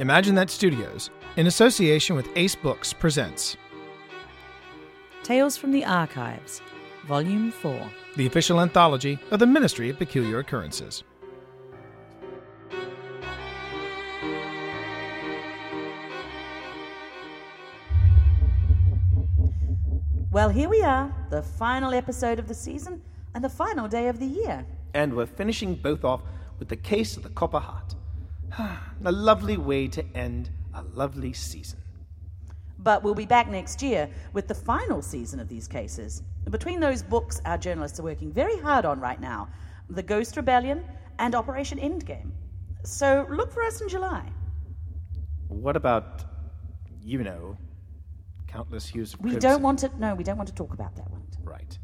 Imagine That Studios, in association with Ace Books, presents Tales from the Archives, Volume 4. the official anthology of the Ministry of Peculiar Occurrences. Well, here we are, the final episode of the season and the final day of the year. And we're finishing both off with the case of the Copper Heart. a lovely way to end a lovely season. But we'll be back next year with the final season of these cases. Between those books, our journalists are working very hard on right now The Ghost Rebellion and Operation Endgame. So look for us in July. What about, you know, countless hues of We crimson? don't want to, no, we don't want to talk about that one. Right.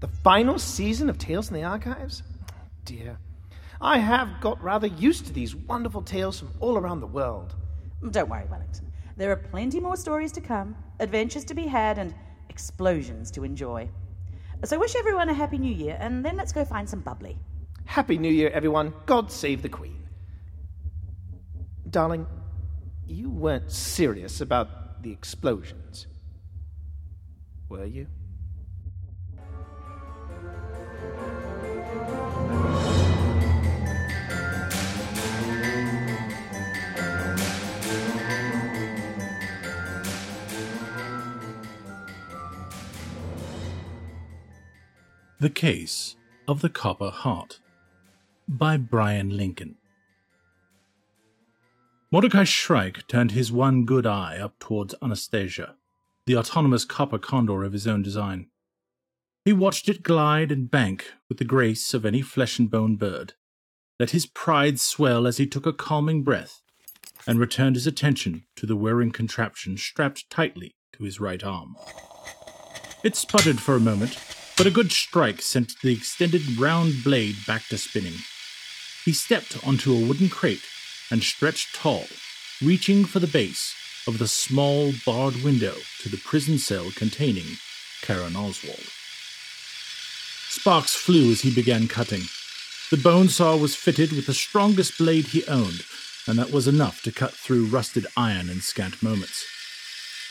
The final season of Tales from the Archives? Oh, dear. I have got rather used to these wonderful tales from all around the world. Don't worry, Wellington. There are plenty more stories to come, adventures to be had, and explosions to enjoy. So wish everyone a happy new year, and then let's go find some bubbly. Happy New Year, everyone. God save the Queen. Darling, you weren't serious about the explosions. Were you? The Case of the Copper Heart by Brian Lincoln. Mordecai Shrike turned his one good eye up towards Anastasia, the autonomous copper condor of his own design. He watched it glide and bank with the grace of any flesh and bone bird, let his pride swell as he took a calming breath, and returned his attention to the whirring contraption strapped tightly to his right arm. It sputtered for a moment, but a good strike sent the extended round blade back to spinning. He stepped onto a wooden crate and stretched tall, reaching for the base of the small barred window to the prison cell containing Karen Oswald. Sparks flew as he began cutting. The bone saw was fitted with the strongest blade he owned, and that was enough to cut through rusted iron in scant moments.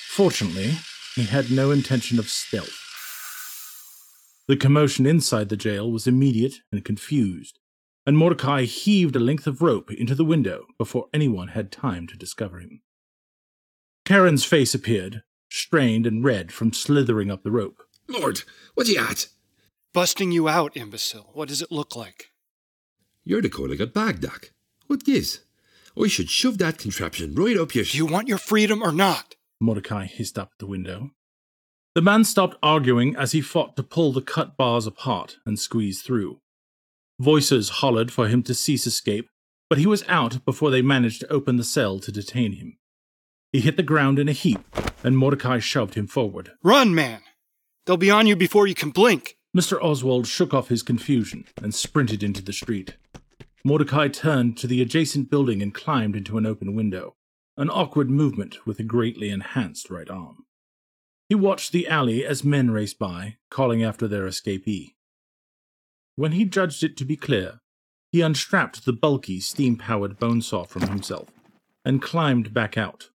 Fortunately, he had no intention of stealth. The commotion inside the jail was immediate and confused, and Mordecai heaved a length of rope into the window before anyone had time to discover him. Karen's face appeared, strained and red from slithering up the rope. Lord, what you at? Busting you out, imbecile. What does it look like? You're the code I got bagged, Doc. What gives? I should shove that contraption right up your. Do you want your freedom or not? Mordecai hissed up at the window. The man stopped arguing as he fought to pull the cut bars apart and squeeze through. Voices hollered for him to cease escape, but he was out before they managed to open the cell to detain him. He hit the ground in a heap, and Mordecai shoved him forward. Run, man! They'll be on you before you can blink. Mr. Oswald shook off his confusion and sprinted into the street. Mordecai turned to the adjacent building and climbed into an open window, an awkward movement with a greatly enhanced right arm. He watched the alley as men raced by, calling after their escapee. When he judged it to be clear, he unstrapped the bulky steam powered bone saw from himself and climbed back out,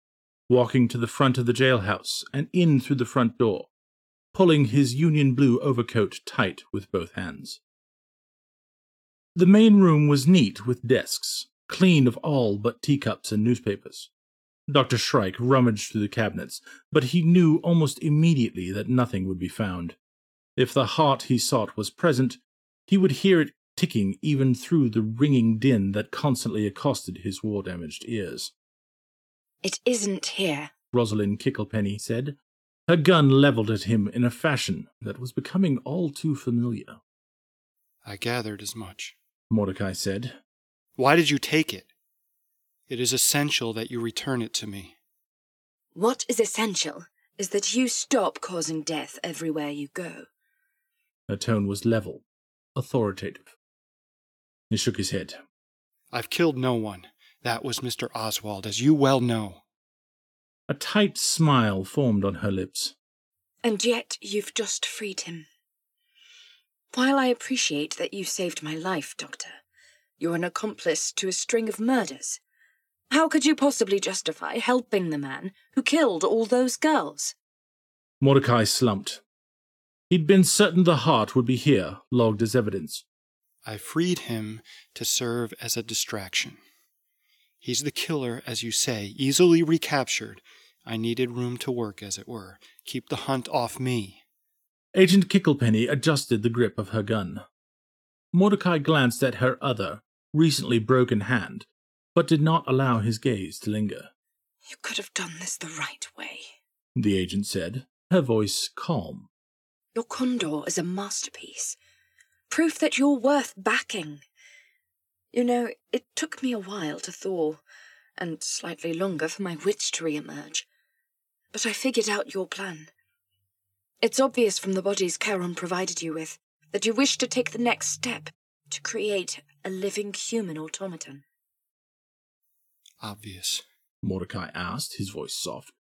walking to the front of the jailhouse and in through the front door, pulling his union blue overcoat tight with both hands. The main room was neat with desks, clean of all but teacups and newspapers. Dr. Shrike rummaged through the cabinets, but he knew almost immediately that nothing would be found. If the heart he sought was present, he would hear it ticking even through the ringing din that constantly accosted his war damaged ears. It isn't here. Rosalind Kicklepenny said, her gun leveled at him in a fashion that was becoming all too familiar. I gathered as much. Mordecai said. Why did you take it? It is essential that you return it to me. What is essential is that you stop causing death everywhere you go. Her tone was level, authoritative. He shook his head. I've killed no one. That was Mr. Oswald, as you well know. A tight smile formed on her lips. And yet you've just freed him. While I appreciate that you saved my life, Doctor, you're an accomplice to a string of murders. How could you possibly justify helping the man who killed all those girls? Mordecai slumped. He'd been certain the heart would be here, logged as evidence. I freed him to serve as a distraction. He's the killer, as you say, easily recaptured. I needed room to work, as it were. Keep the hunt off me. Agent Kicklepenny adjusted the grip of her gun. Mordecai glanced at her other, recently broken hand, but did not allow his gaze to linger. You could have done this the right way. The agent said, her voice calm. Your condor is a masterpiece. Proof that you're worth backing. You know, it took me a while to thaw, and slightly longer for my wits to re-emerge. But I figured out your plan. It's obvious from the bodies Charon provided you with that you wish to take the next step to create a living human automaton. Obvious. Mordecai asked, his voice soft.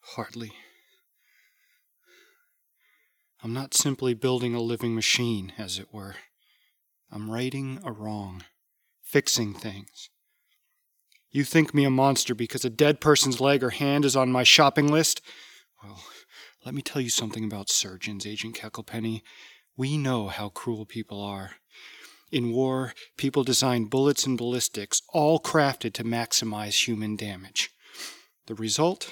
Hardly. I'm not simply building a living machine, as it were. I'm righting a wrong, fixing things. You think me a monster because a dead person's leg or hand is on my shopping list? Well, let me tell you something about surgeons, Agent Kicklepenny. We know how cruel people are. In war, people design bullets and ballistics, all crafted to maximize human damage. The result?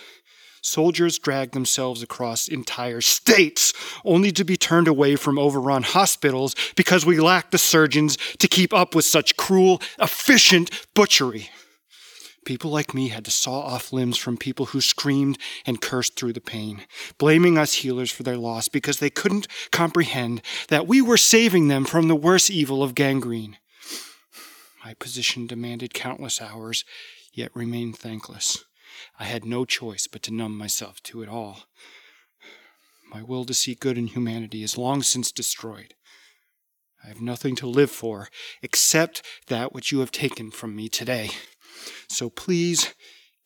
Soldiers drag themselves across entire states, only to be turned away from overrun hospitals because we lack the surgeons to keep up with such cruel, efficient butchery. People like me had to saw off limbs from people who screamed and cursed through the pain, blaming us healers for their loss because they couldn't comprehend that we were saving them from the worst evil of gangrene. My position demanded countless hours, yet remained thankless. I had no choice but to numb myself to it all. My will to see good in humanity is long since destroyed. I have nothing to live for except that which you have taken from me today. So please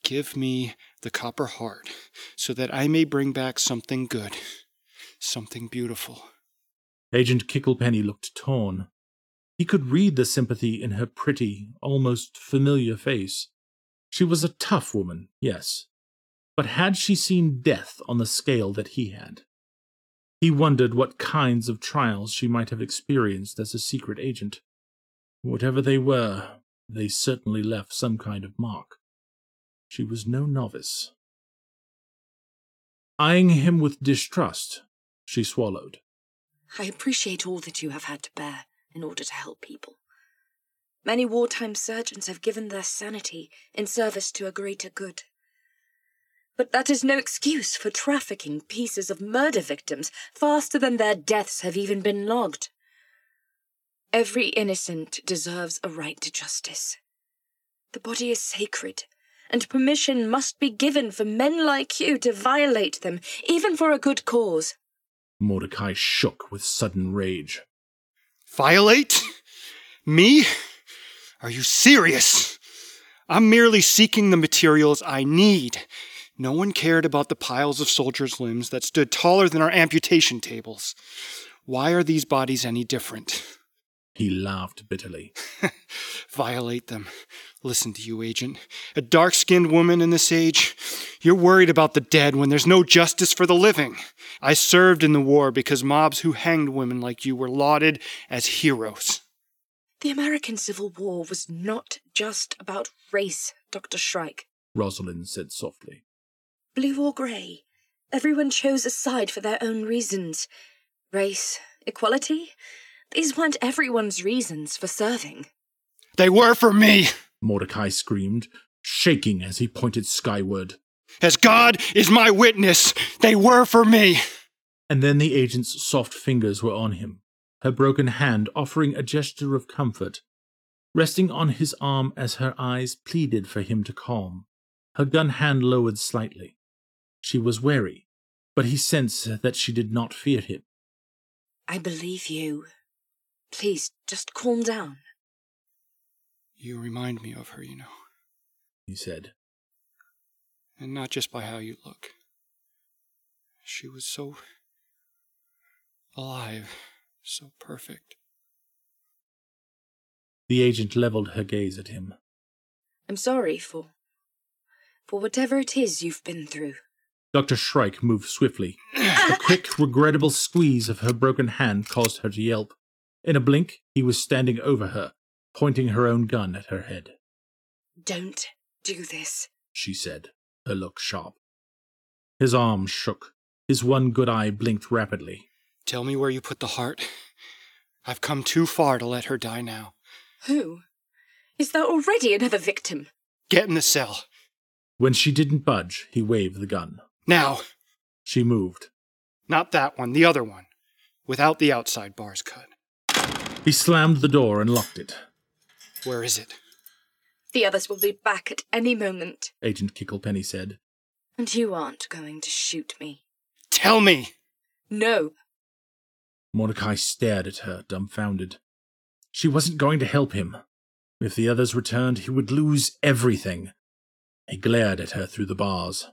give me the copper heart so that I may bring back something good, something beautiful. Agent Kicklepenny looked torn. He could read the sympathy in her pretty, almost familiar face. She was a tough woman, yes, but had she seen death on the scale that he had? He wondered what kinds of trials she might have experienced as a secret agent. Whatever they were, they certainly left some kind of mark. She was no novice. Eyeing him with distrust, she swallowed. I appreciate all that you have had to bear in order to help people. Many wartime surgeons have given their sanity in service to a greater good. But that is no excuse for trafficking pieces of murder victims faster than their deaths have even been logged. Every innocent deserves a right to justice. The body is sacred, and permission must be given for men like you to violate them, even for a good cause. Mordecai shook with sudden rage. Violate? Me? Are you serious? I'm merely seeking the materials I need. No one cared about the piles of soldiers' limbs that stood taller than our amputation tables. Why are these bodies any different? He laughed bitterly. Violate them. Listen to you, agent. A dark skinned woman in this age. You're worried about the dead when there's no justice for the living. I served in the war because mobs who hanged women like you were lauded as heroes. The American Civil War was not just about race, Dr. Shrike. Rosalind said softly. Blue or grey, everyone chose a side for their own reasons. Race, equality, these weren't everyone's reasons for serving. They were for me! Mordecai screamed, shaking as he pointed skyward. As God is my witness, they were for me! And then the agent's soft fingers were on him, her broken hand offering a gesture of comfort, resting on his arm as her eyes pleaded for him to calm, her gun hand lowered slightly. She was wary, but he sensed that she did not fear him. I believe you. Please, just calm down. You remind me of her, you know. He said. And not just by how you look. She was so alive, so perfect. The agent leveled her gaze at him. I'm sorry for for whatever it is you've been through. Dr. Shrike moved swiftly. A quick, regrettable squeeze of her broken hand caused her to yelp. In a blink, he was standing over her, pointing her own gun at her head. Don't do this, she said, her look sharp. His arms shook. His one good eye blinked rapidly. Tell me where you put the heart. I've come too far to let her die now. Who? Is there already another victim? Get in the cell. When she didn't budge, he waved the gun. Now! She moved. Not that one, the other one. Without the outside bars cut. He slammed the door and locked it. Where is it? The others will be back at any moment. Agent Kicklepenny said. And you aren't going to shoot me. Tell me! No. Mordecai stared at her, dumbfounded. She wasn't going to help him. If the others returned, he would lose everything. He glared at her through the bars.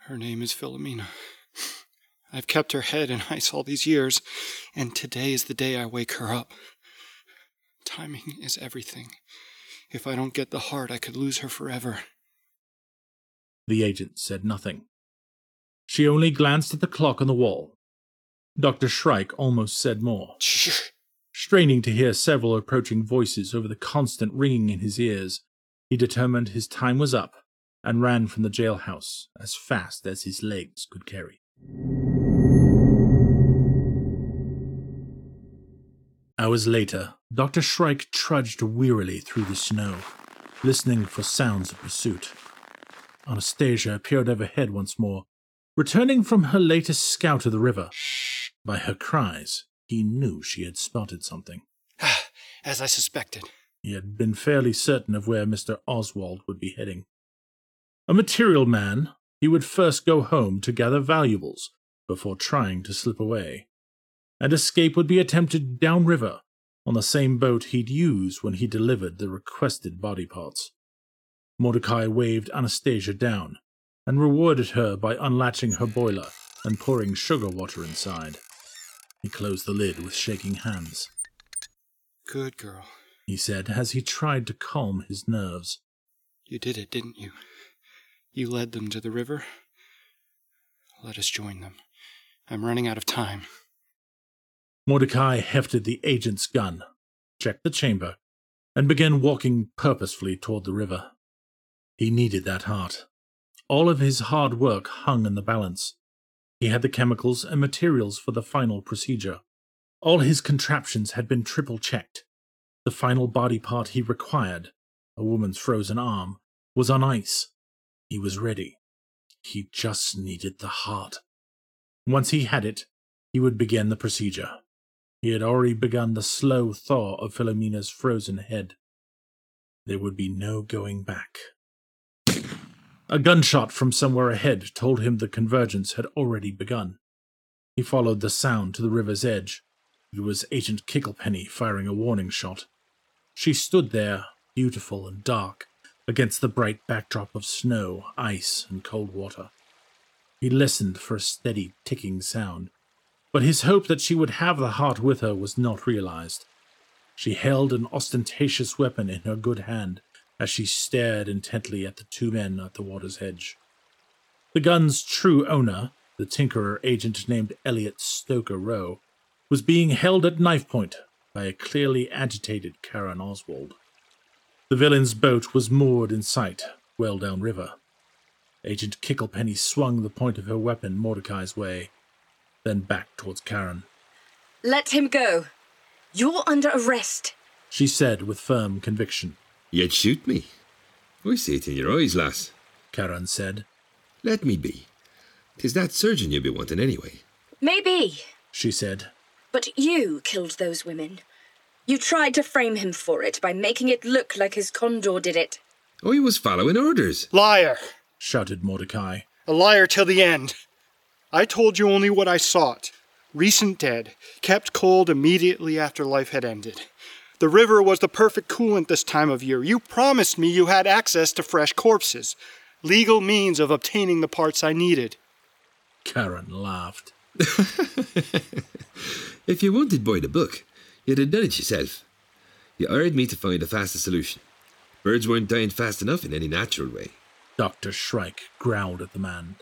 Her name is Philomena. I've kept her head in ice all these years, and today is the day I wake her up. Timing is everything. If I don't get the heart, I could lose her forever. The agent said nothing. She only glanced at the clock on the wall. Dr. Shrike almost said more. Straining to hear several approaching voices over the constant ringing in his ears, he determined his time was up and ran from the jailhouse as fast as his legs could carry. Hours later, Dr. Shrike trudged wearily through the snow, listening for sounds of pursuit. Anastasia appeared overhead once more, returning from her latest scout of the river. By her cries, he knew she had spotted something. As I suspected. He had been fairly certain of where Mr. Oswald would be heading. A material man, he would first go home to gather valuables before trying to slip away. And escape would be attempted downriver on the same boat he'd used when he delivered the requested body parts. Mordecai waved Anastasia down and rewarded her by unlatching her boiler and pouring sugar water inside. He closed the lid with shaking hands. Good girl, he said as he tried to calm his nerves. You did it, didn't you? You led them to the river. Let us join them. I'm running out of time. Mordecai hefted the agent's gun, checked the chamber, and began walking purposefully toward the river. He needed that heart. All of his hard work hung in the balance. He had the chemicals and materials for the final procedure. All his contraptions had been triple checked. The final body part he required, a woman's frozen arm, was on ice. He was ready. He just needed the heart. Once he had it, he would begin the procedure. He had already begun the slow thaw of Philomena's frozen head. There would be no going back. A gunshot from somewhere ahead told him the convergence had already begun. He followed the sound to the river's edge. It was Agent Kicklepenny firing a warning shot. She stood there, beautiful and dark, against the bright backdrop of snow, ice, and cold water. He listened for a steady ticking sound, but his hope that she would have the heart with her was not realized. She held an ostentatious weapon in her good hand, as she stared intently at the two men at the water's edge. The gun's true owner, the tinkerer agent named Elliot Stoker Rowe, was being held at knife point by a clearly agitated Karen Oswald. The villain's boat was moored in sight, well downriver. Agent Kicklepenny swung the point of her weapon Mordecai's way, then back towards Karen. Let him go. You're under arrest, she said with firm conviction. You'd shoot me. I see it in your eyes, lass, Karen said. Let me be. Tis that surgeon you be wanting anyway. Maybe, she said. But you killed those women. You tried to frame him for it by making it look like his condor did it. Oh, I was following orders. Liar! shouted Mordecai. A liar till the end. I told you only what I sought. Recent dead, kept cold immediately after life had ended. The river was the perfect coolant this time of year. You promised me you had access to fresh corpses, legal means of obtaining the parts I needed. Karen laughed. if you wanted by the book, you'd have done it yourself. You hired me to find a faster solution. Birds weren't dying fast enough in any natural way. Dr. Shrike growled at the man.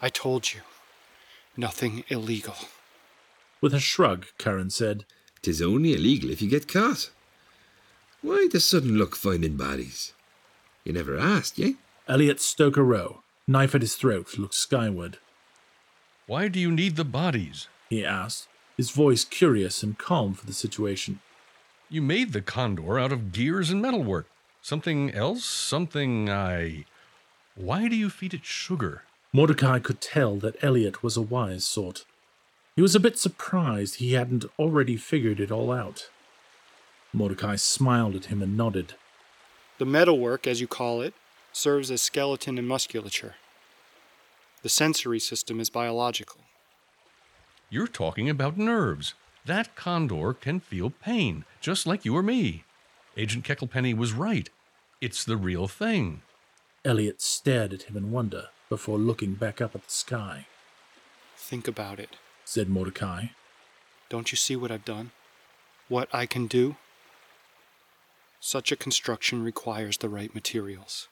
I told you. Nothing illegal. With a shrug, Karen said, Tis only illegal if you get caught. Why the sudden look finding bodies? You never asked, eh? Elliot Stoker Rowe, knife at his throat, looked skyward. Why do you need the bodies? He asked, his voice curious and calm for the situation. You made the condor out of gears and metalwork. Something else? Something I. Why do you feed it sugar? Mordecai could tell that Elliot was a wise sort. He was a bit surprised he hadn't already figured it all out. Mordecai smiled at him and nodded. The metalwork, as you call it, serves as skeleton and musculature. The sensory system is biological. You're talking about nerves. That condor can feel pain, just like you or me. Agent Kicklepenny was right. It's the real thing. Elliot stared at him in wonder before looking back up at the sky. Think about it, said Mordecai. Don't you see what I've done? What I can do? Such a construction requires the right materials.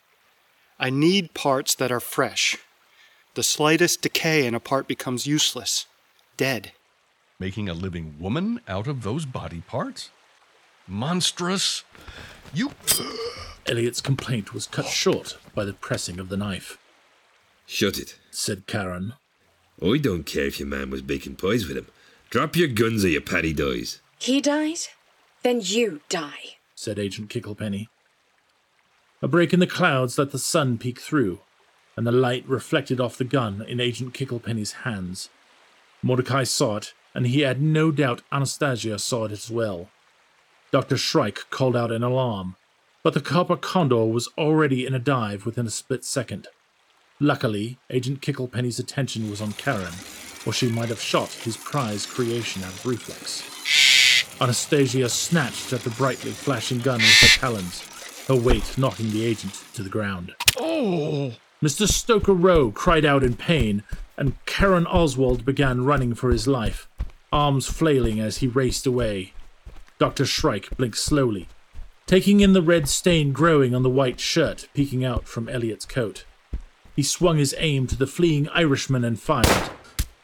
I need parts that are fresh. The slightest decay in a part becomes useless, dead. Making a living woman out of those body parts? Monstrous! You. Elliot's complaint was cut short by the pressing of the knife. Shut it, said Karen. I don't care if your man was baking pies with him. Drop your guns or your paddy dies. He dies? Then you die, said Agent Kicklepenny. A break in the clouds let the sun peek through, and the light reflected off the gun in Agent Kicklepenny's hands. Mordecai saw it, and he had no doubt Anastasia saw it as well. Dr. Shrike called out an alarm, but the copper condor was already in a dive within a split second. Luckily, Agent Kicklepenny's attention was on Karen, or she might have shot his prize creation out of reflex. Anastasia snatched at the brightly flashing gun with her talons, her weight knocking the agent to the ground. Oh! Mr. Stoker Rowe cried out in pain, and Karen Oswald began running for his life, arms flailing as he raced away. Dr. Shrike blinked slowly, taking in the red stain growing on the white shirt peeking out from Elliot's coat. He swung his aim to the fleeing Irishman and fired.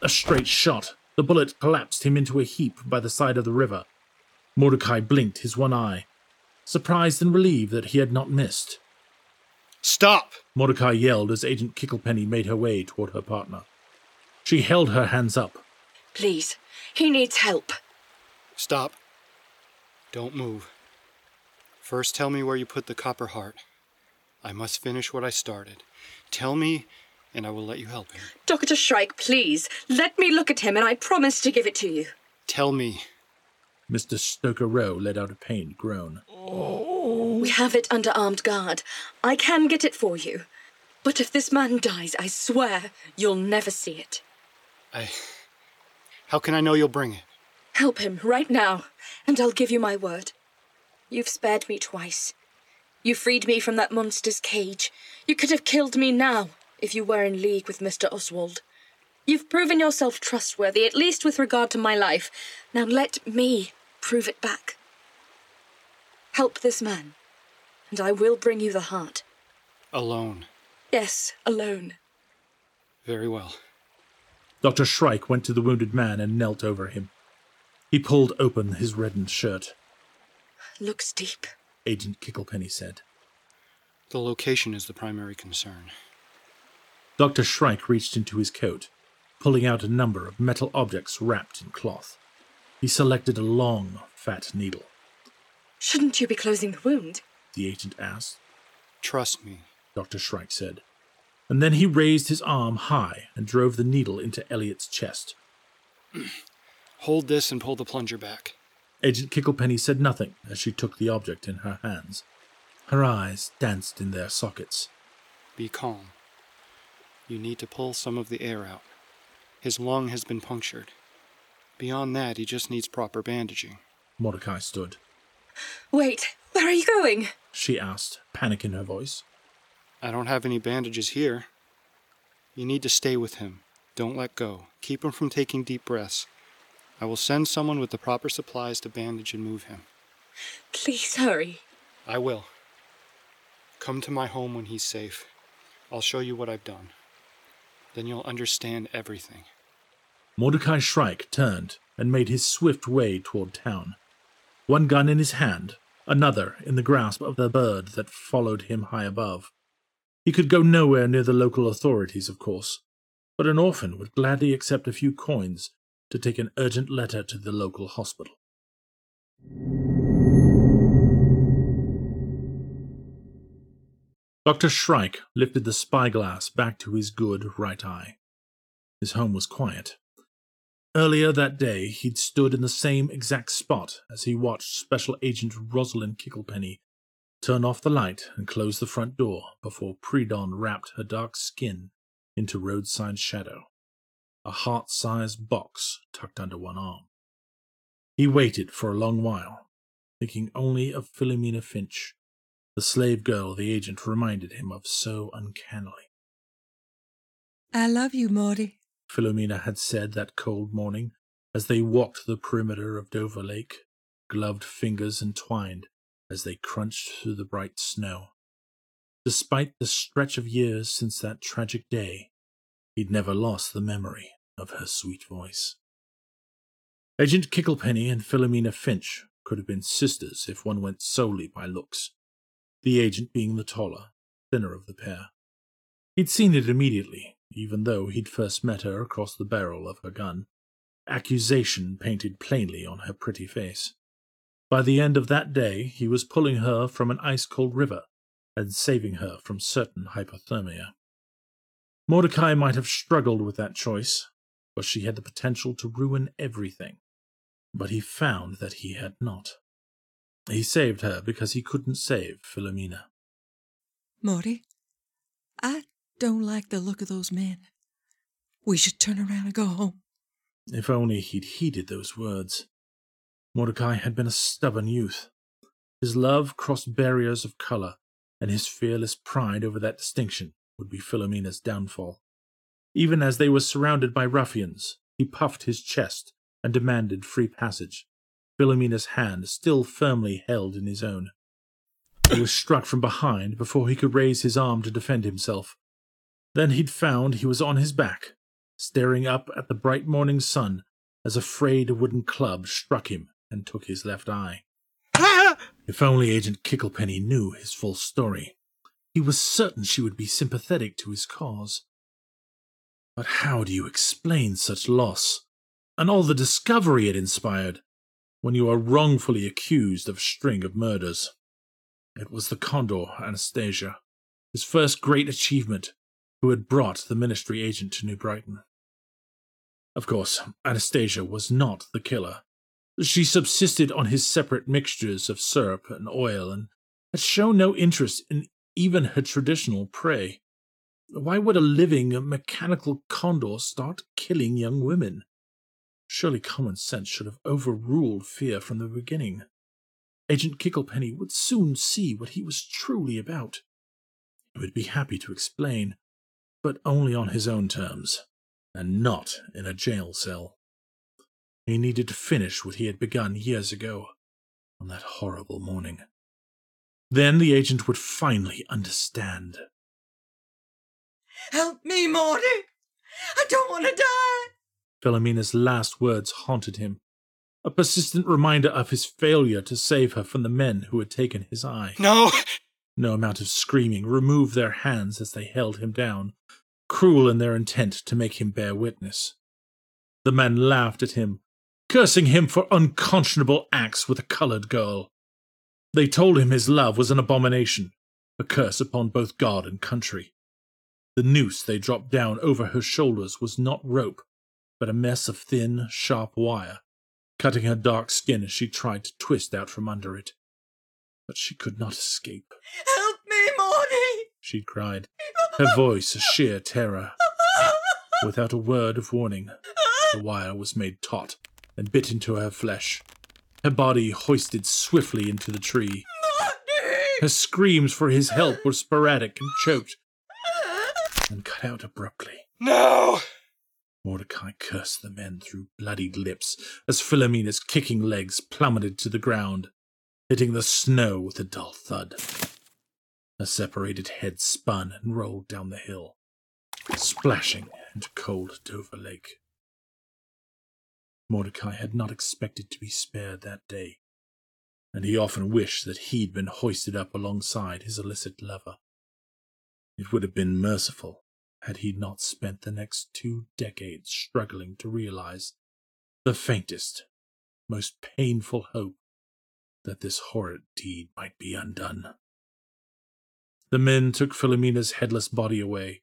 A straight shot. The bullet collapsed him into a heap by the side of the river. Mordecai blinked his one eye, surprised and relieved that he had not missed. Stop! Mordecai yelled as Agent Kicklepenny made her way toward her partner. She held her hands up. Please, he needs help. Stop. Don't move. First, tell me where you put the copper heart. I must finish what I started. Tell me, and I will let you help him. Dr. Shrike, please, let me look at him, and I promise to give it to you. Tell me. Mr. Stoker Rowe let out a pained groan. Oh. We have it under armed guard. I can get it for you. But if this man dies, I swear you'll never see it. I. How can I know you'll bring it? Help him right now, and I'll give you my word. You've spared me twice. You freed me from that monster's cage. You could have killed me now if you were in league with Mr. Oswald. You've proven yourself trustworthy, at least with regard to my life. Now let me prove it back. Help this man, and I will bring you the heart. Alone. Yes, alone. Very well. Dr. Shrike went to the wounded man and knelt over him. He pulled open his reddened shirt. Looks deep, Agent Kicklepenny said. The location is the primary concern. Dr. Shrike reached into his coat, pulling out a number of metal objects wrapped in cloth. He selected a long, fat needle. Shouldn't you be closing the wound? The agent asked. Trust me, Dr. Shrike said. And then he raised his arm high and drove the needle into Elliot's chest. Hold this and pull the plunger back. Agent Kicklepenny said nothing as she took the object in her hands. Her eyes danced in their sockets. Be calm. You need to pull some of the air out. His lung has been punctured. Beyond that, he just needs proper bandaging. Mordecai stood. Wait, where are you going? She asked, panic in her voice. I don't have any bandages here. You need to stay with him. Don't let go. Keep him from taking deep breaths. I will send someone with the proper supplies to bandage and move him. Please hurry. I will. Come to my home when he's safe. I'll show you what I've done. Then you'll understand everything. Mordecai Shrike turned and made his swift way toward town, one gun in his hand, another in the grasp of the bird that followed him high above. He could go nowhere near the local authorities, of course, but an orphan would gladly accept a few coins to take an urgent letter to the local hospital. Dr. Shrike lifted the spyglass back to his good right eye. His home was quiet. Earlier that day, he'd stood in the same exact spot as he watched Special Agent Rosalind Kicklepenny turn off the light and close the front door before Pre-Dawn wrapped her dark skin into roadside shadow, a heart-sized box tucked under one arm. He waited for a long while, thinking only of Philomena Finch, the slave girl the agent reminded him of so uncannily. I love you, Morty, Philomena had said that cold morning as they walked the perimeter of Dover Lake, gloved fingers entwined as they crunched through the bright snow. Despite the stretch of years since that tragic day, he'd never lost the memory of her sweet voice. Agent Kicklepenny and Philomena Finch could have been sisters if one went solely by looks the agent being the taller, thinner of the pair. He'd seen it immediately, even though he'd first met her across the barrel of her gun, accusation painted plainly on her pretty face. By the end of that day, he was pulling her from an ice cold river and saving her from certain hypothermia. Mordecai might have struggled with that choice, for she had the potential to ruin everything, but he found that he had not. He saved her because he couldn't save Philomena. Morty, I don't like the look of those men. We should turn around and go home. If only he'd heeded those words. Mordecai had been a stubborn youth. His love crossed barriers of color, and his fearless pride over that distinction would be Philomena's downfall. Even as they were surrounded by ruffians, he puffed his chest and demanded free passage. Philomena's hand still firmly held in his own. He was struck from behind before he could raise his arm to defend himself. Then he'd found he was on his back, staring up at the bright morning sun as a frayed wooden club struck him and took his left eye. if only Agent Kicklepenny knew his full story. He was certain she would be sympathetic to his cause. But how do you explain such loss, and all the discovery it inspired? when you are wrongfully accused of a string of murders. It was the Condor, Anastasia, his first great achievement, who had brought the ministry agent to New Brighton. Of course, Anastasia was not the killer. She subsisted on his separate mixtures of syrup and oil and had shown no interest in even her traditional prey. Why would a living, mechanical condor start killing young women? Surely common sense should have overruled fear from the beginning. Agent Kicklepenny would soon see what he was truly about. He would be happy to explain, but only on his own terms, and not in a jail cell. He needed to finish what he had begun years ago, on that horrible morning. Then the agent would finally understand. Help me, Morty! I don't want to die! Philomena's last words haunted him, a persistent reminder of his failure to save her from the men who had taken his eye. No! No amount of screaming removed their hands as they held him down, cruel in their intent to make him bear witness. The men laughed at him, cursing him for unconscionable acts with a colored girl. They told him his love was an abomination, a curse upon both God and country. The noose they dropped down over her shoulders was not rope, but a mess of thin, sharp wire, cutting her dark skin as she tried to twist out from under it. But she could not escape. Help me, Morty! she cried, her voice a sheer terror. Without a word of warning, the wire was made taut and bit into her flesh. Her body hoisted swiftly into the tree. Morty! Her screams for his help were sporadic and choked, and cut out abruptly. No! Mordecai cursed the men through bloodied lips as Philomena's kicking legs plummeted to the ground, hitting the snow with a dull thud. Her separated head spun and rolled down the hill, splashing into cold Dover Lake. Mordecai had not expected to be spared that day, and he often wished that he'd been hoisted up alongside his illicit lover. It would have been merciful had he not spent the next two decades struggling to realize the faintest, most painful hope that this horrid deed might be undone. The men took Philomena's headless body away.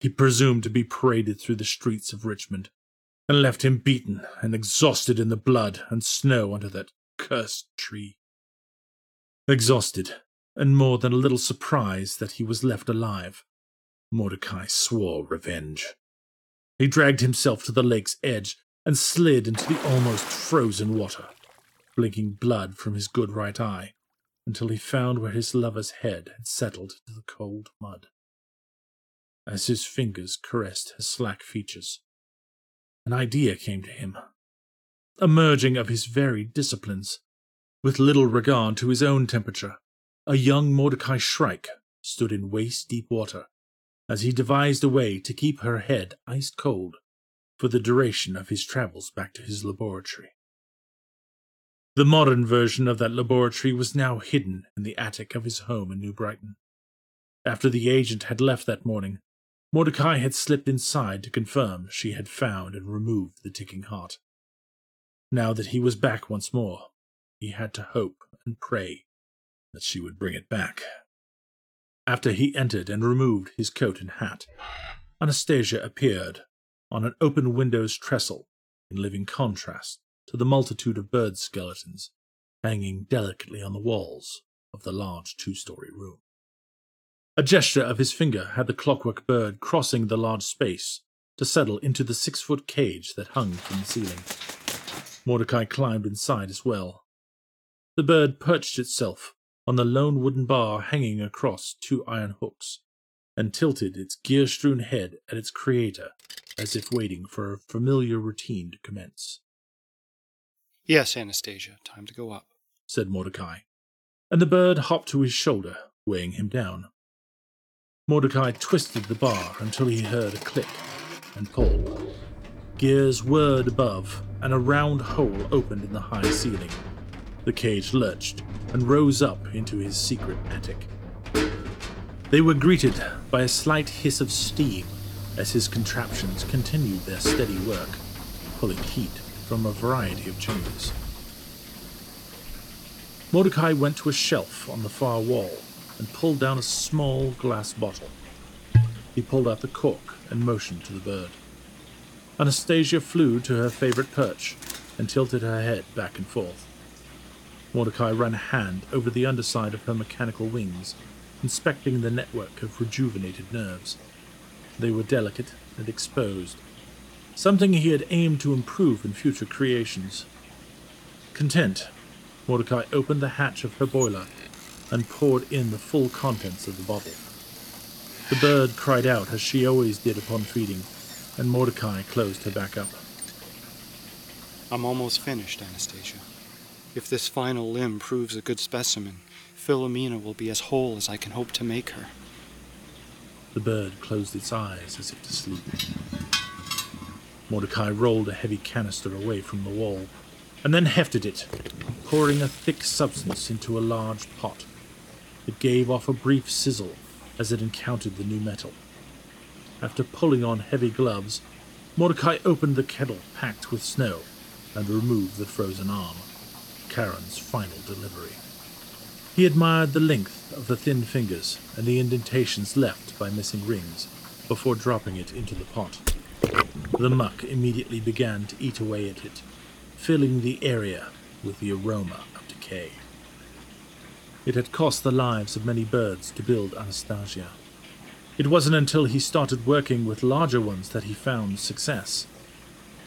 He presumed to be paraded through the streets of Richmond, and left him beaten and exhausted in the blood and snow under that cursed tree. Exhausted, and more than a little surprised that he was left alive, Mordecai swore revenge. He dragged himself to the lake's edge and slid into the almost frozen water, blinking blood from his good right eye until he found where his lover's head had settled to the cold mud. As his fingers caressed her slack features, an idea came to him, a merging of his varied disciplines. With little regard to his own temperature, a young Mordecai Shrike stood in waist deep water as he devised a way to keep her head ice cold for the duration of his travels back to his laboratory. The modern version of that laboratory was now hidden in the attic of his home in New Brighton. After the agent had left that morning, Mordecai had slipped inside to confirm she had found and removed the ticking heart. Now that he was back once more, he had to hope and pray that she would bring it back. After he entered and removed his coat and hat, Anastasia appeared on an open window's trestle in living contrast to the multitude of bird skeletons hanging delicately on the walls of the large two-story room. A gesture of his finger had the clockwork bird crossing the large space to settle into the six-foot cage that hung from the ceiling. Mordecai climbed inside as well. The bird perched itself on the lone wooden bar hanging across two iron hooks, and tilted its gear-strewn head at its creator as if waiting for a familiar routine to commence. Yes, Anastasia, time to go up, said Mordecai, and the bird hopped to his shoulder, weighing him down. Mordecai twisted the bar until he heard a click and pull. Gears whirred above, and a round hole opened in the high ceiling. The cage lurched and rose up into his secret attic. They were greeted by a slight hiss of steam as his contraptions continued their steady work, pulling heat from a variety of chambers. Mordecai went to a shelf on the far wall and pulled down a small glass bottle. He pulled out the cork and motioned to the bird. Anastasia flew to her favorite perch and tilted her head back and forth. Mordecai ran a hand over the underside of her mechanical wings, inspecting the network of rejuvenated nerves. They were delicate and exposed, something he had aimed to improve in future creations. Content, Mordecai opened the hatch of her boiler and poured in the full contents of the bottle. The bird cried out as she always did upon feeding, and Mordecai closed her back up. I'm almost finished, Anastasia. If this final limb proves a good specimen, Philomena will be as whole as I can hope to make her. The bird closed its eyes as if to sleep. Mordecai rolled a heavy canister away from the wall, and then hefted it, pouring a thick substance into a large pot. It gave off a brief sizzle as it encountered the new metal. After pulling on heavy gloves, Mordecai opened the kettle packed with snow and removed the frozen arm, Charon's final delivery. He admired the length of the thin fingers and the indentations left by missing rings before dropping it into the pot. The muck immediately began to eat away at it, filling the area with the aroma of decay. It had cost the lives of many birds to build Anastasia. It wasn't until he started working with larger ones that he found success.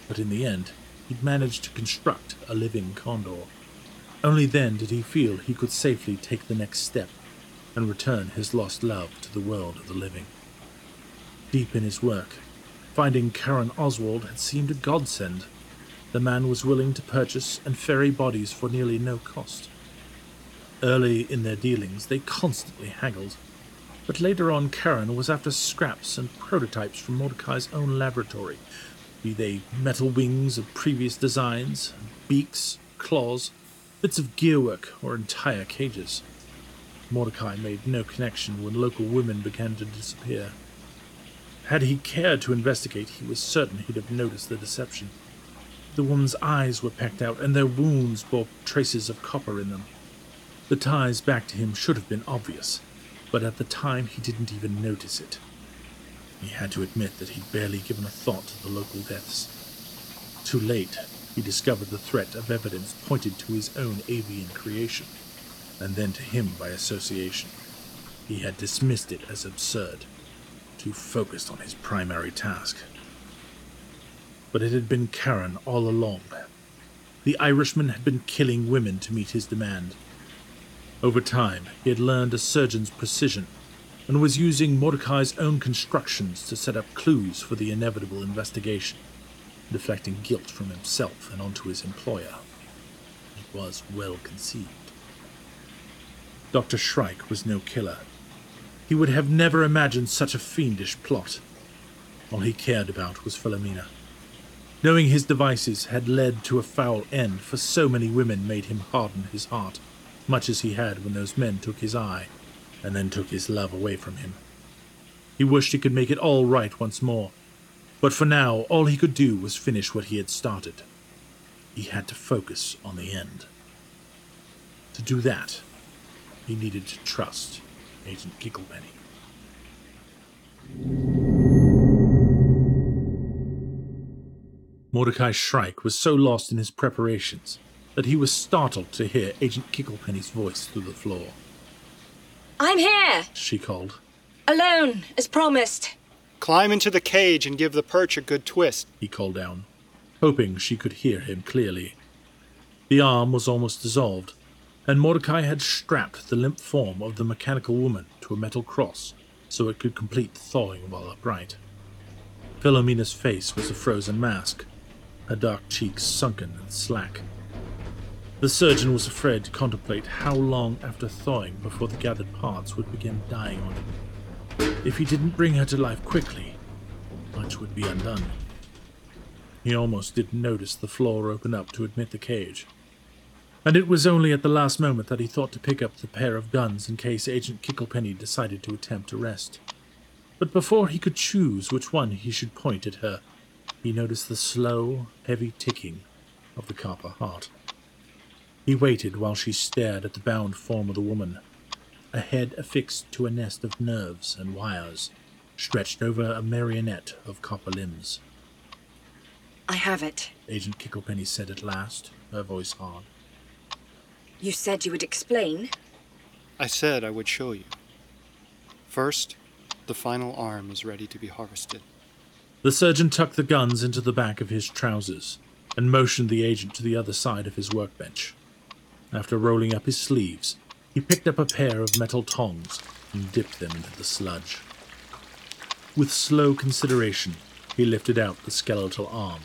But in the end, he'd managed to construct a living condor. Only then did he feel he could safely take the next step and return his lost love to the world of the living. Deep in his work, finding Karen Oswald had seemed a godsend. The man was willing to purchase and ferry bodies for nearly no cost. Early in their dealings, they constantly haggled, but later on, Karen was after scraps and prototypes from Mordecai's own laboratory, be they metal wings of previous designs, beaks, claws, bits of gearwork, or entire cages. Mordecai made no connection when local women began to disappear. Had he cared to investigate, he was certain he'd have noticed the deception. The woman's eyes were pecked out, and their wounds bore traces of copper in them. The ties back to him should have been obvious, but at the time he didn't even notice it. He had to admit that he'd barely given a thought to the local deaths. Too late, he discovered the threat of evidence pointed to his own avian creation, and then to him by association. He had dismissed it as absurd, too focused on his primary task. But it had been Karen all along. The Irishman had been killing women to meet his demand. Over time, he had learned a surgeon's precision and was using Mordecai's own constructions to set up clues for the inevitable investigation, deflecting guilt from himself and onto his employer. It was well conceived. Dr. Shrike was no killer. He would have never imagined such a fiendish plot. All he cared about was Philomena. Knowing his devices had led to a foul end for so many women made him harden his heart, much as he had when those men took his eye and then took his love away from him. He wished he could make it all right once more, but for now all he could do was finish what he had started. He had to focus on the end. To do that, he needed to trust Agent Kicklepenny. Mordecai Shrike was so lost in his preparations that he was startled to hear Agent Kicklepenny's voice through the floor. I'm here! She called. Alone, as promised. Climb into the cage and give the perch a good twist. He called down, hoping she could hear him clearly. The arm was almost dissolved, and Mordecai had strapped the limp form of the mechanical woman to a metal cross so it could complete thawing while upright. Philomena's face was a frozen mask, her dark cheeks sunken and slack. The surgeon was afraid to contemplate how long after thawing before the gathered parts would begin dying on him. If he didn't bring her to life quickly, much would be undone. He almost didn't notice the floor open up to admit the cage. And it was only at the last moment that he thought to pick up the pair of guns in case Agent Kicklepenny decided to attempt arrest. But before he could choose which one he should point at her, he noticed the slow, heavy ticking of the copper heart. He waited while she stared at the bound form of the woman, a head affixed to a nest of nerves and wires, stretched over a marionette of copper limbs. I have it. Agent Kicklepenny said at last, her voice hard. You said you would explain? I said I would show you. First, the final arm is ready to be harvested. The surgeon tucked the guns into the back of his trousers and motioned the agent to the other side of his workbench. After rolling up his sleeves, he picked up a pair of metal tongs and dipped them into the sludge. With slow consideration, he lifted out the skeletal arm,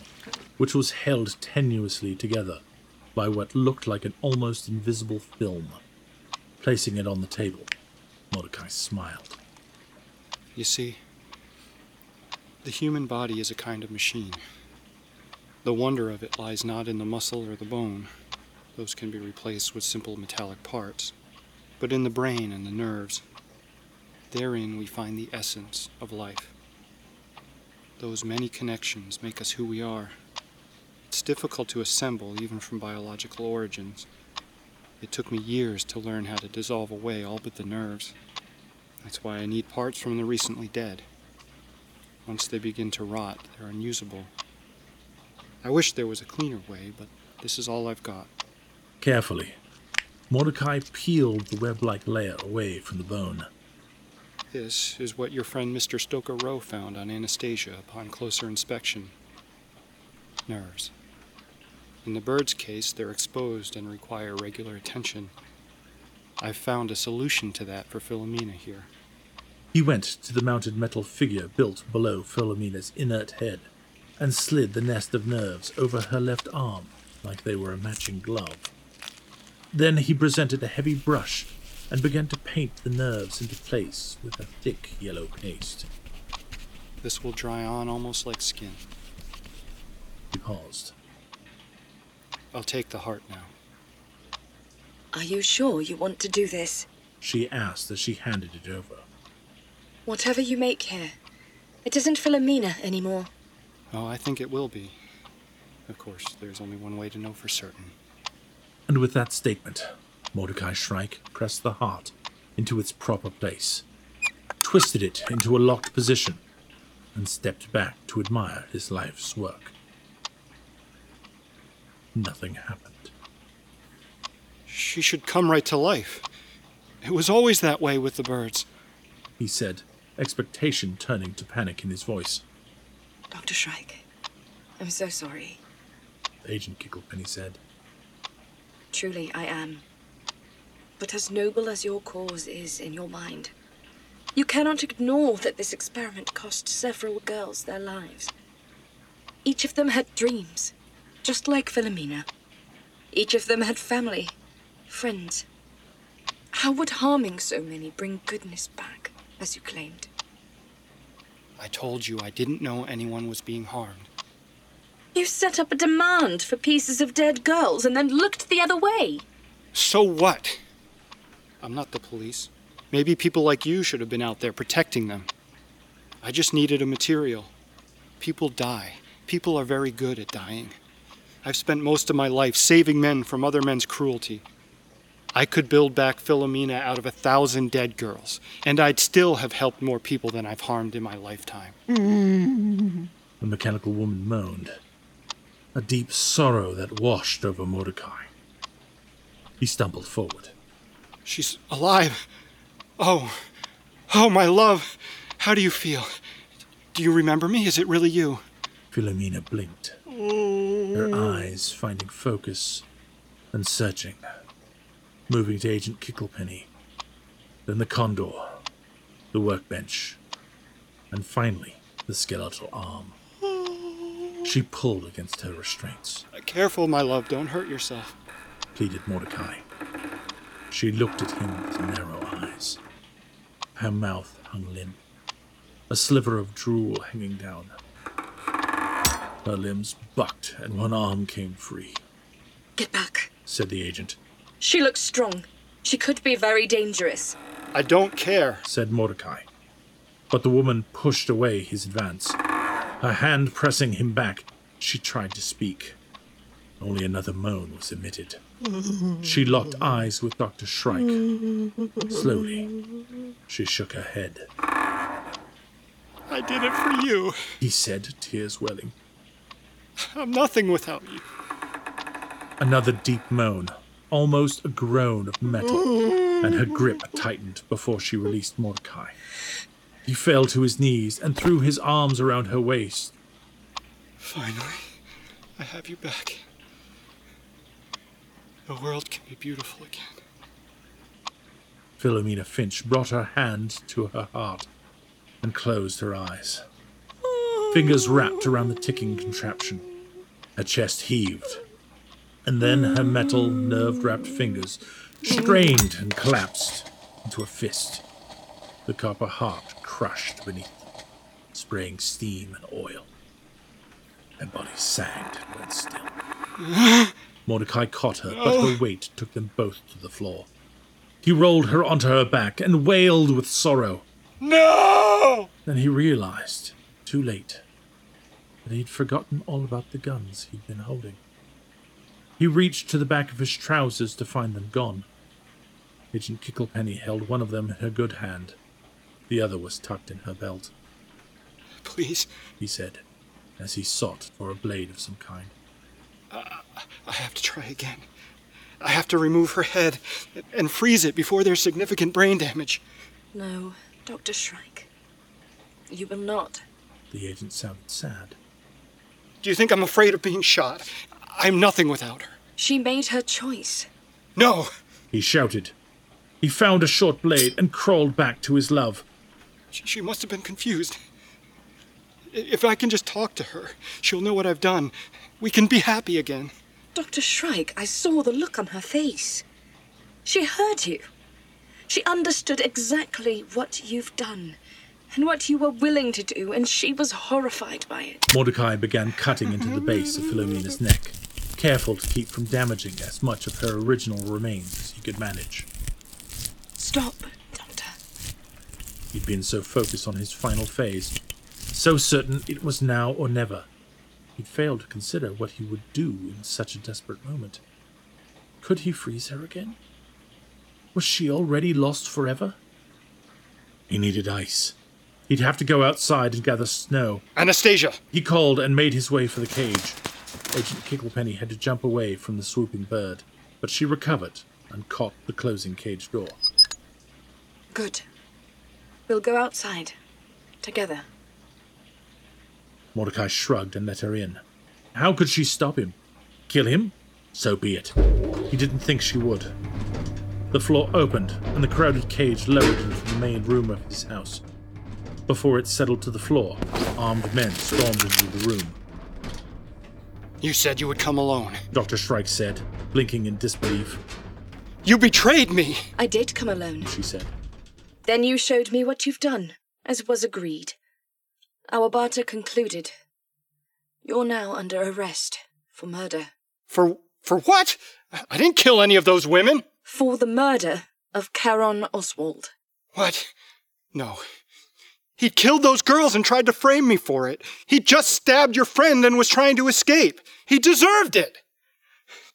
which was held tenuously together by what looked like an almost invisible film. Placing it on the table, Mordecai smiled. You see, the human body is a kind of machine. The wonder of it lies not in the muscle or the bone, those can be replaced with simple metallic parts. But in the brain and the nerves, therein we find the essence of life. Those many connections make us who we are. It's difficult to assemble, even from biological origins. It took me years to learn how to dissolve away all but the nerves. That's why I need parts from the recently dead. Once they begin to rot, they're unusable. I wish there was a cleaner way, but this is all I've got. Carefully, Mordecai peeled the web like layer away from the bone. This is what your friend Mr. Stoker Rowe found on Anastasia upon closer inspection nerves. In the bird's case, they're exposed and require regular attention. I've found a solution to that for Philomena here. He went to the mounted metal figure built below Philomena's inert head and slid the nest of nerves over her left arm like they were a matching glove. Then he presented a heavy brush and began to paint the nerves into place with a thick yellow paste. This will dry on almost like skin. He paused. I'll take the heart now. Are you sure you want to do this? She asked as she handed it over. Whatever you make here, it isn't Philomena anymore. Oh, I think it will be. Of course, there's only one way to know for certain. And with that statement, Mordecai Shrike pressed the heart into its proper place, twisted it into a locked position, and stepped back to admire his life's work. Nothing happened. She should come right to life. It was always that way with the birds. He said, expectation turning to panic in his voice. Dr. Shrike, I'm so sorry. Agent Kicklepenny said. Truly, I am. But as noble as your cause is in your mind, you cannot ignore that this experiment cost several girls their lives. Each of them had dreams, just like Philomena. Each of them had family, friends. How would harming so many bring goodness back, as you claimed? I told you I didn't know anyone was being harmed. You set up a demand for pieces of dead girls and then looked the other way. So what? I'm not the police. Maybe people like you should have been out there protecting them. I just needed a material. People die. People are very good at dying. I've spent most of my life saving men from other men's cruelty. I could build back Philomena out of a thousand dead girls, and I'd still have helped more people than I've harmed in my lifetime. The mechanical woman moaned, a deep sorrow that washed over Mordecai. He stumbled forward. She's alive. Oh, oh, my love. How do you feel? Do you remember me? Is it really you? Philomena blinked, her eyes finding focus and searching, moving to Agent Kicklepenny, then the condor, the workbench, and finally the skeletal arm. She pulled against her restraints, uh, Careful, my love. Don't hurt yourself. pleaded Mordecai. She looked at him with narrow eyes. Her mouth hung limp, a sliver of drool hanging down. Her limbs bucked and one arm came free, Get back. said the agent, She looks strong. She could be very dangerous. I don't care. said Mordecai. But the woman pushed away his advance. Her hand pressing him back, she tried to speak. Only another moan was emitted. She locked eyes with Dr. Shrike. Slowly, she shook her head. I did it for you. He said, tears welling. I'm nothing without you. Another deep moan, almost a groan of metal, and her grip tightened before she released Mordecai. He fell to his knees and threw his arms around her waist. Finally, I have you back. The world can be beautiful again. Philomena Finch brought her hand to her heart and closed her eyes. Fingers wrapped around the ticking contraption. Her chest heaved, and then her metal, nerve wrapped fingers strained and collapsed into a fist. The copper heart crushed beneath, spraying steam and oil. Her body sagged and went still. Mordecai caught her, but her oh. weight took them both to the floor. He rolled her onto her back and wailed with sorrow. No! Then he realized, too late, that he'd forgotten all about the guns he'd been holding. He reached to the back of his trousers to find them gone. Agent Kicklepenny held one of them in her good hand. The other was tucked in her belt, Please, he said, as he sought for a blade of some kind. Uh, I have to try again. I have to remove her head and freeze it before there's significant brain damage. No, Dr. Shrike. You will not. The agent sounded sad. Do you think I'm afraid of being shot? I'm nothing without her. She made her choice. No! He shouted. He found a short blade and crawled back to his love. She, she must have been confused. If I can just talk to her, she'll know what I've done. We can be happy again. Dr. Shrike, I saw the look on her face. She heard you. She understood exactly what you've done and what you were willing to do, and she was horrified by it. Mordecai began cutting into the base of Philomena's neck, careful to keep from damaging as much of her original remains as he could manage. Stop, Doctor. He'd been so focused on his final phase, so certain it was now or never. He'd failed to consider what he would do in such a desperate moment. Could he freeze her again? Was she already lost forever? He needed ice. He'd have to go outside and gather snow. Anastasia! He called and made his way for the cage. Agent Kicklepenny had to jump away from the swooping bird, but she recovered and caught the closing cage door. Good. We'll go outside. Together. Mordecai shrugged and let her in. How could she stop him? Kill him? So be it. He didn't think she would. The floor opened, and the crowded cage lowered into the main room of his house. Before it settled to the floor, armed men stormed into the room. You said you would come alone. Dr. Shrike said, blinking in disbelief. You betrayed me! I did come alone. She said. Then you showed me what you've done, as was agreed. Our barter concluded. You're now under arrest for murder. For for what? I didn't kill any of those women. For the murder of Charon Oswald. What? No. He killed those girls and tried to frame me for it. He just stabbed your friend and was trying to escape. He deserved it.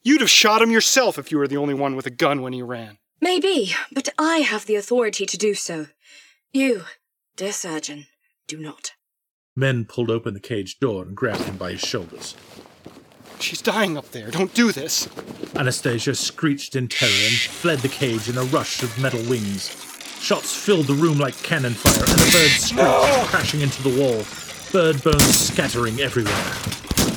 You'd have shot him yourself if you were the only one with a gun when he ran. Maybe, but I have the authority to do so. You, dear surgeon, do not. Men pulled open the cage door and grabbed him by his shoulders. She's dying up there. Don't do this. Anastasia screeched in terror and fled the cage in a rush of metal wings. Shots filled the room like cannon fire, and a bird screeched, crashing into the wall, bird bones scattering everywhere.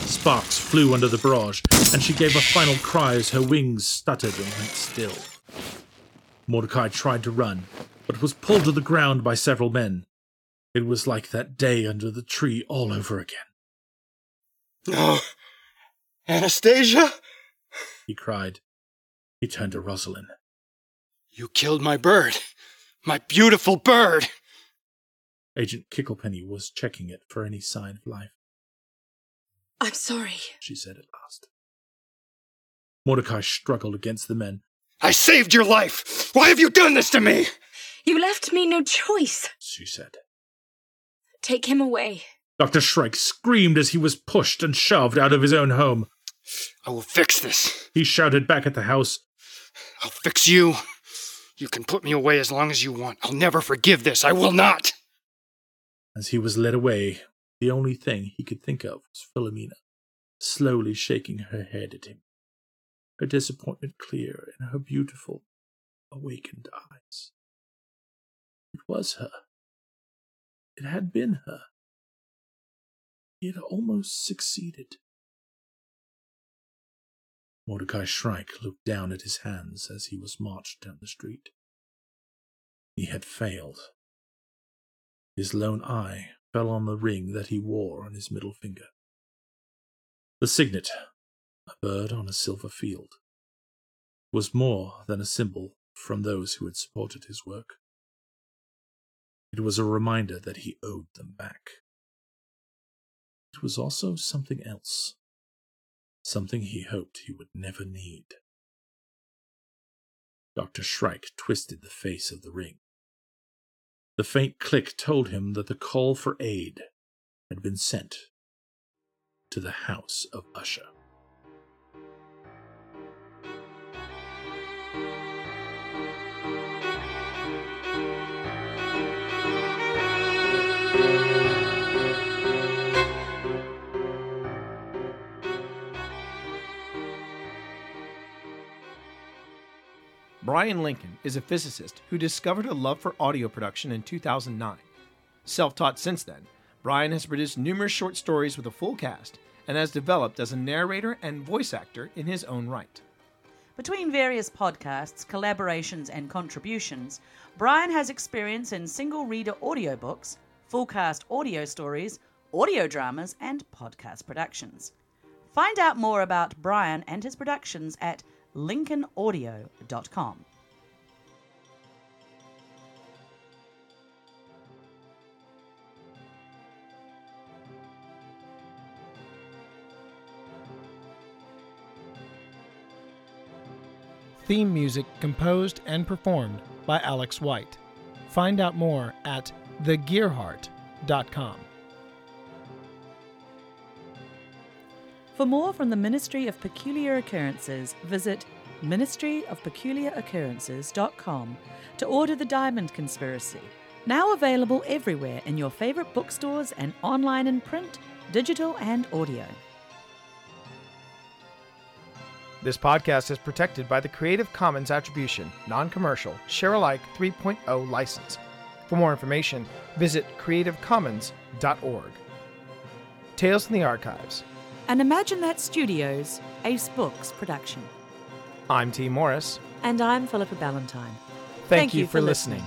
Sparks flew under the barrage, and she gave a final cry as her wings stuttered and went still. Mordecai tried to run, but was pulled to the ground by several men. It was like that day under the tree all over again. No. Anastasia? He cried. He turned to Rosalind. You killed my bird. My beautiful bird! Agent Kicklepenny was checking it for any sign of life. I'm sorry, she said at last. Mordecai struggled against the men. I saved your life! Why have you done this to me? You left me no choice, she said. Take him away. Dr. Shrike screamed as he was pushed and shoved out of his own home. I will fix this. He shouted back at the house. I'll fix you. You can put me away as long as you want. I'll never forgive this. I will not. As he was led away, the only thing he could think of was Philomena, slowly shaking her head at him, her disappointment clear in her beautiful, awakened eyes. It was her. It had been her. He had almost succeeded. Mordecai Shrike looked down at his hands as he was marched down the street. He had failed. His lone eye fell on the ring that he wore on his middle finger. The signet, a bird on a silver field, was more than a symbol from those who had supported his work. It was a reminder that he owed them back. It was also something else something he hoped he would never need. Dr. Shrike twisted the face of the ring. The faint click told him that the call for aid had been sent to the house of Usher. Brian Lincoln is a physicist who discovered a love for audio production in 2009. Self taught since then, Brian has produced numerous short stories with a full cast and has developed as a narrator and voice actor in his own right. Between various podcasts, collaborations, and contributions, Brian has experience in single reader audiobooks, full cast audio stories, audio dramas, and podcast productions. Find out more about Brian and his productions at lincolnaudio.com. Theme music composed and performed by Alex White. Find out more at thegearheart.com. For more from the Ministry of Peculiar Occurrences, visit ministryofpeculiaroccurrences.com to order The Diamond Conspiracy, now available everywhere in your favorite bookstores and online in print, digital, and audio. This podcast is protected by the Creative Commons Attribution, Non Commercial, Share Alike 3.0 license. For more information, visit creativecommons.org. Tales from the Archives. And Imagine That Studios, Ace Books production. I'm Tee Morris. And I'm Philippa Ballantine. Thank, you, for listening.